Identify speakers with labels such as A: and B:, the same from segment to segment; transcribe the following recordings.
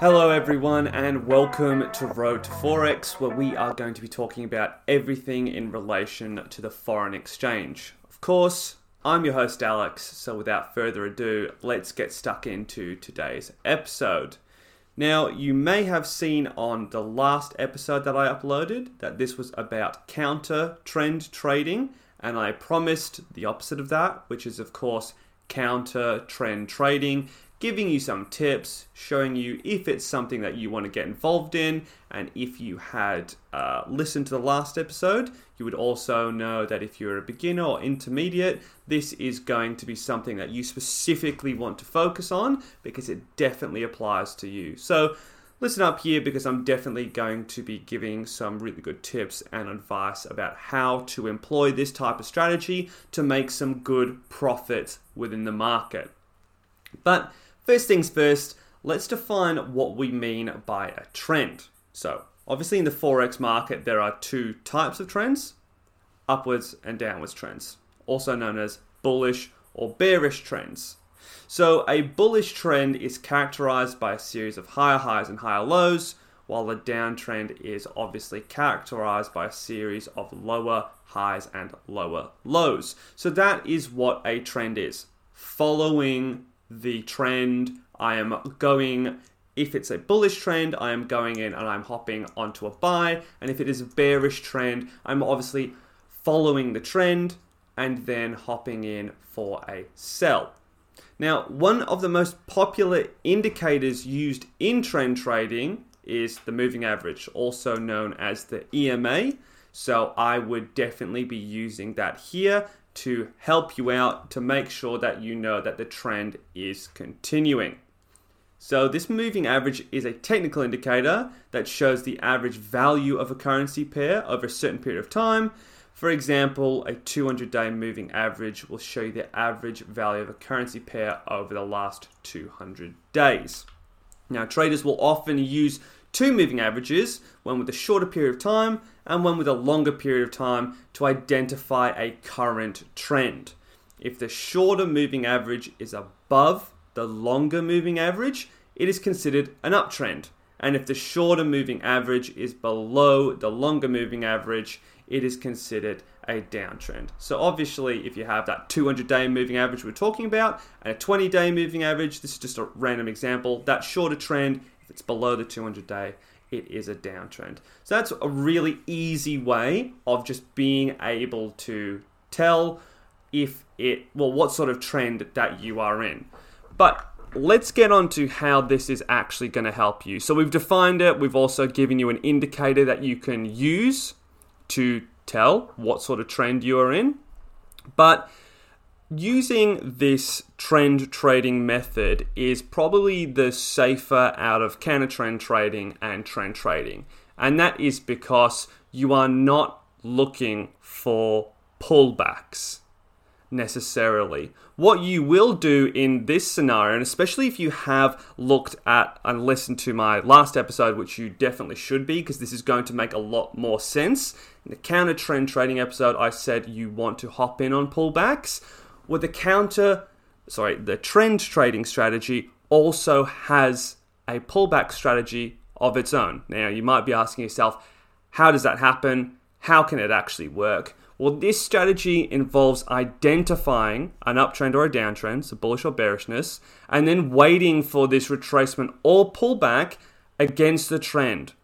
A: Hello, everyone, and welcome to Road to Forex, where we are going to be talking about everything in relation to the foreign exchange. Of course, I'm your host, Alex, so without further ado, let's get stuck into today's episode. Now, you may have seen on the last episode that I uploaded that this was about counter trend trading, and I promised the opposite of that, which is, of course, counter trend trading giving you some tips, showing you if it's something that you want to get involved in. And if you had uh, listened to the last episode, you would also know that if you're a beginner or intermediate, this is going to be something that you specifically want to focus on because it definitely applies to you. So, listen up here because I'm definitely going to be giving some really good tips and advice about how to employ this type of strategy to make some good profits within the market. But First things first, let's define what we mean by a trend. So, obviously, in the Forex market, there are two types of trends upwards and downwards trends, also known as bullish or bearish trends. So, a bullish trend is characterized by a series of higher highs and higher lows, while a downtrend is obviously characterized by a series of lower highs and lower lows. So, that is what a trend is following the trend. I am going, if it's a bullish trend, I am going in and I'm hopping onto a buy. And if it is a bearish trend, I'm obviously following the trend and then hopping in for a sell. Now, one of the most popular indicators used in trend trading is the moving average, also known as the EMA. So I would definitely be using that here to help you out to make sure that you know that the trend is continuing. So, this moving average is a technical indicator that shows the average value of a currency pair over a certain period of time. For example, a 200 day moving average will show you the average value of a currency pair over the last 200 days. Now, traders will often use two moving averages, one with a shorter period of time and one with a longer period of time to identify a current trend. If the shorter moving average is above the longer moving average, it is considered an uptrend. And if the shorter moving average is below the longer moving average, it is considered a downtrend. So obviously, if you have that 200 day moving average we're talking about and a 20 day moving average, this is just a random example, that shorter trend, if it's below the 200 day, it is a downtrend. So that's a really easy way of just being able to tell if it, well, what sort of trend that you are in. But let's get on to how this is actually going to help you. So we've defined it, we've also given you an indicator that you can use to tell what sort of trend you are in. But using this trend trading method is probably the safer out of counter trend trading and trend trading. And that is because you are not looking for pullbacks necessarily. What you will do in this scenario, and especially if you have looked at and listened to my last episode, which you definitely should be, because this is going to make a lot more sense. In the counter trend trading episode, I said you want to hop in on pullbacks with the counter, sorry, the trend trading strategy also has a pullback strategy of its own. Now, you might be asking yourself, how does that happen? How can it actually work? Well, this strategy involves identifying an uptrend or a downtrend, so bullish or bearishness, and then waiting for this retracement or pullback against the trend.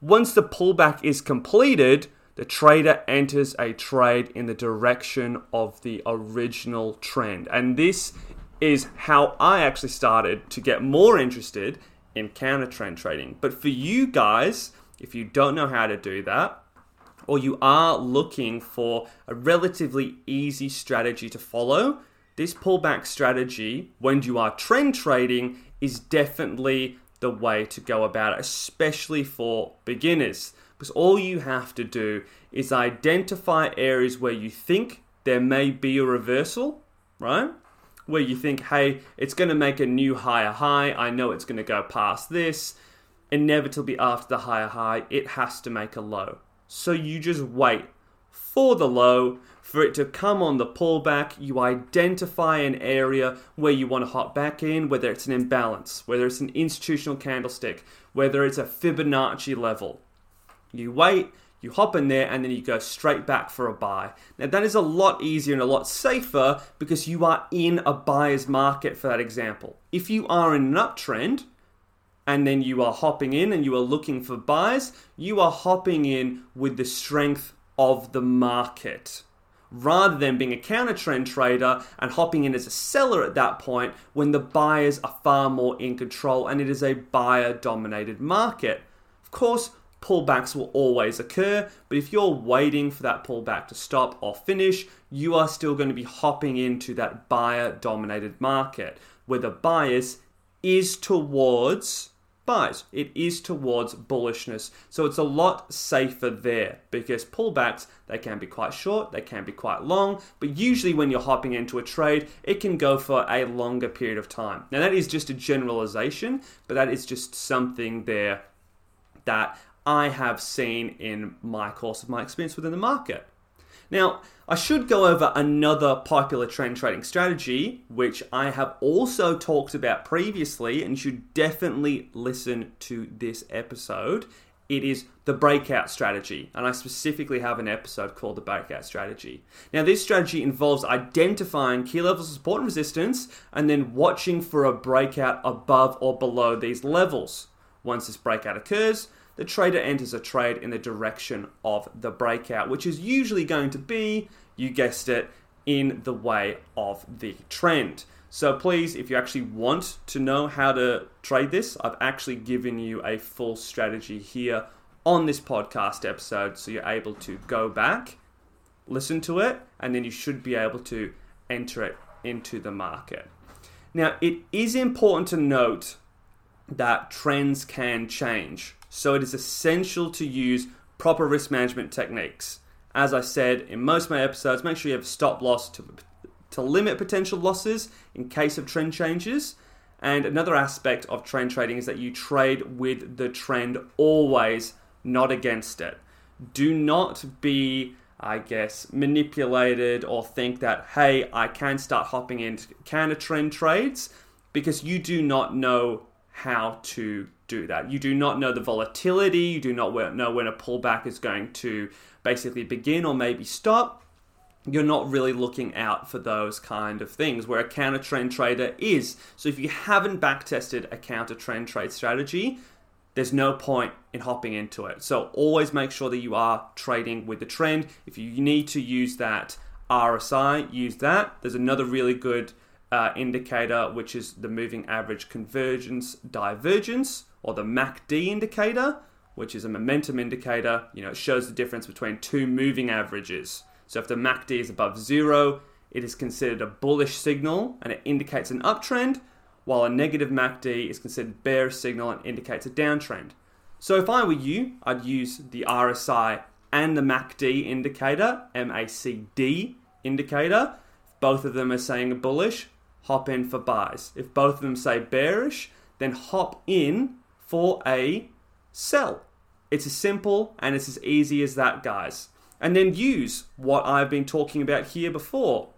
A: Once the pullback is completed, the trader enters a trade in the direction of the original trend. And this is how I actually started to get more interested in counter trend trading. But for you guys, if you don't know how to do that, or you are looking for a relatively easy strategy to follow, this pullback strategy, when you are trend trading, is definitely the way to go about it, especially for beginners. Because all you have to do is identify areas where you think there may be a reversal, right? Where you think, hey, it's going to make a new higher high. I know it's going to go past this. Inevitably, after the higher high, it has to make a low. So you just wait for the low. For it to come on the pullback, you identify an area where you want to hop back in, whether it's an imbalance, whether it's an institutional candlestick, whether it's a Fibonacci level. You wait, you hop in there, and then you go straight back for a buy. Now, that is a lot easier and a lot safer because you are in a buyer's market for that example. If you are in an uptrend, and then you are hopping in and you are looking for buys, you are hopping in with the strength of the market rather than being a counter trend trader and hopping in as a seller at that point when the buyers are far more in control and it is a buyer dominated market. Of course, pullbacks will always occur, but if you're waiting for that pullback to stop or finish, you are still going to be hopping into that buyer dominated market where the bias is towards buys. It is towards bullishness. So it's a lot safer there because pullbacks, they can be quite short, they can be quite long, but usually when you're hopping into a trade, it can go for a longer period of time. Now, that is just a generalization, but that is just something there that I have seen in my course of my experience within the market. Now, I should go over another popular trend trading strategy, which I have also talked about previously, and you should definitely listen to this episode. It is the breakout strategy, and I specifically have an episode called the breakout strategy. Now, this strategy involves identifying key levels of support and resistance and then watching for a breakout above or below these levels. Once this breakout occurs, the trader enters a trade in the direction of the breakout, which is usually going to be, you guessed it, in the way of the trend. So please, if you actually want to know how to trade this, I've actually given you a full strategy here on this podcast episode. So you're able to go back, listen to it, and then you should be able to enter it into the market. Now, it is important to note that trends can change. So it is essential to use proper risk management techniques. As I said in most of my episodes, make sure you have stop loss to, to limit potential losses in case of trend changes. And another aspect of trend trading is that you trade with the trend always, not against it. Do not be, I guess, manipulated or think that, hey, I can start hopping into counter trend trades because you do not know how to do that. You do not know the volatility, you do not know when a pullback is going to basically begin or maybe stop. You're not really looking out for those kind of things where a counter trend trader is. So if you haven't backtested a counter trend trade strategy, there's no point in hopping into it. So always make sure that you are trading with the trend. If you need to use that RSI, use that. There's another really good uh, indicator, which is the moving average convergence divergence, or the MACD indicator, which is a momentum indicator. You know, it shows the difference between two moving averages. So if the MACD is above zero, it is considered a bullish signal and it indicates an uptrend, while a negative MACD is considered bearish signal and indicates a downtrend. So if I were you, I'd use the RSI and the MACD indicator, MACD indicator. Both of them are saying bullish hop in for buys. If both of them say bearish, then hop in for a sell. It's as simple and it's as easy as that, guys. And then use what I've been talking about here before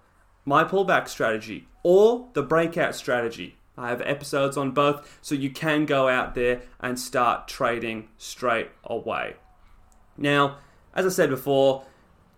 A: my pullback strategy or the breakout strategy. I have episodes on both, so you can go out there and start trading straight away. Now, as I said before,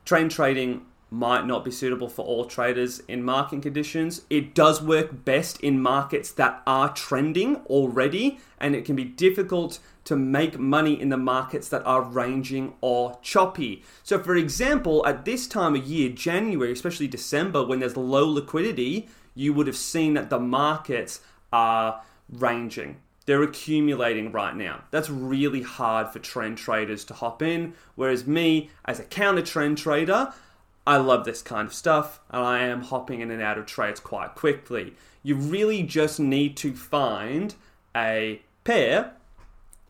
A: trend trading might not be suitable for all traders in market conditions. It does work best in markets that are trending already, and it can be difficult to make money in the markets that are ranging or choppy. So, for example, at this time of year, January, especially December, when there's low liquidity, you would have seen that the markets are ranging. They're accumulating right now. That's really hard for trend traders to hop in. Whereas, me, as a counter trend trader, I love this kind of stuff, and I am hopping in and out of trades quite quickly. You really just need to find a pair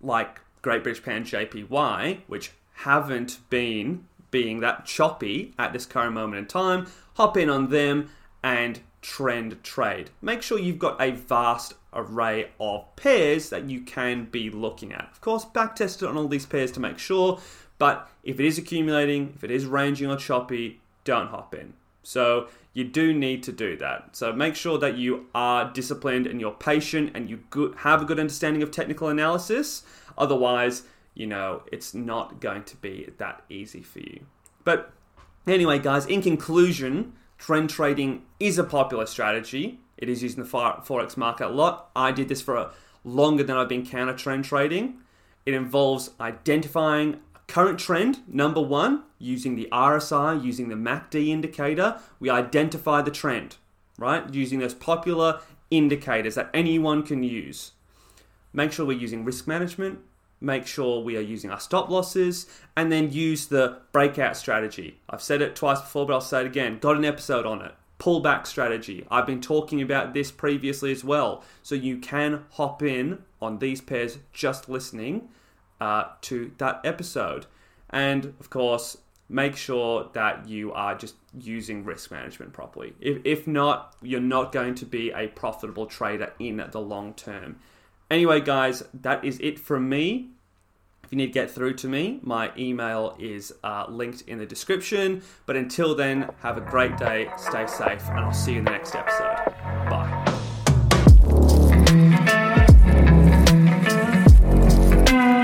A: like Great British Pound JPY, which haven't been being that choppy at this current moment in time, hop in on them and trend trade. Make sure you've got a vast array of pairs that you can be looking at. Of course, backtest it on all these pairs to make sure, But if it is accumulating, if it is ranging or choppy, don't hop in. So you do need to do that. So make sure that you are disciplined and you're patient and you have a good understanding of technical analysis. Otherwise, you know, it's not going to be that easy for you. But anyway, guys, in conclusion, trend trading is a popular strategy. It is used in the forex market a lot. I did this for a, longer than I've been counter trend trading. It involves identifying Current trend, number one, using the RSI, using the MACD indicator, we identify the trend, right? Using those popular indicators that anyone can use. Make sure we're using risk management, make sure we are using our stop losses, and then use the breakout strategy. I've said it twice before, but I'll say it again. Got an episode on it. Pullback strategy. I've been talking about this previously as well. So you can hop in on these pairs just listening uh, to that episode. And of course, make sure that you are just using risk management properly. If, if not, you're not going to be a profitable trader in the long term. Anyway, guys, that is it from me. If you need to get through to me, my email is uh, linked in the description. But until then, have a great day, stay safe, and I'll see you in the next episode.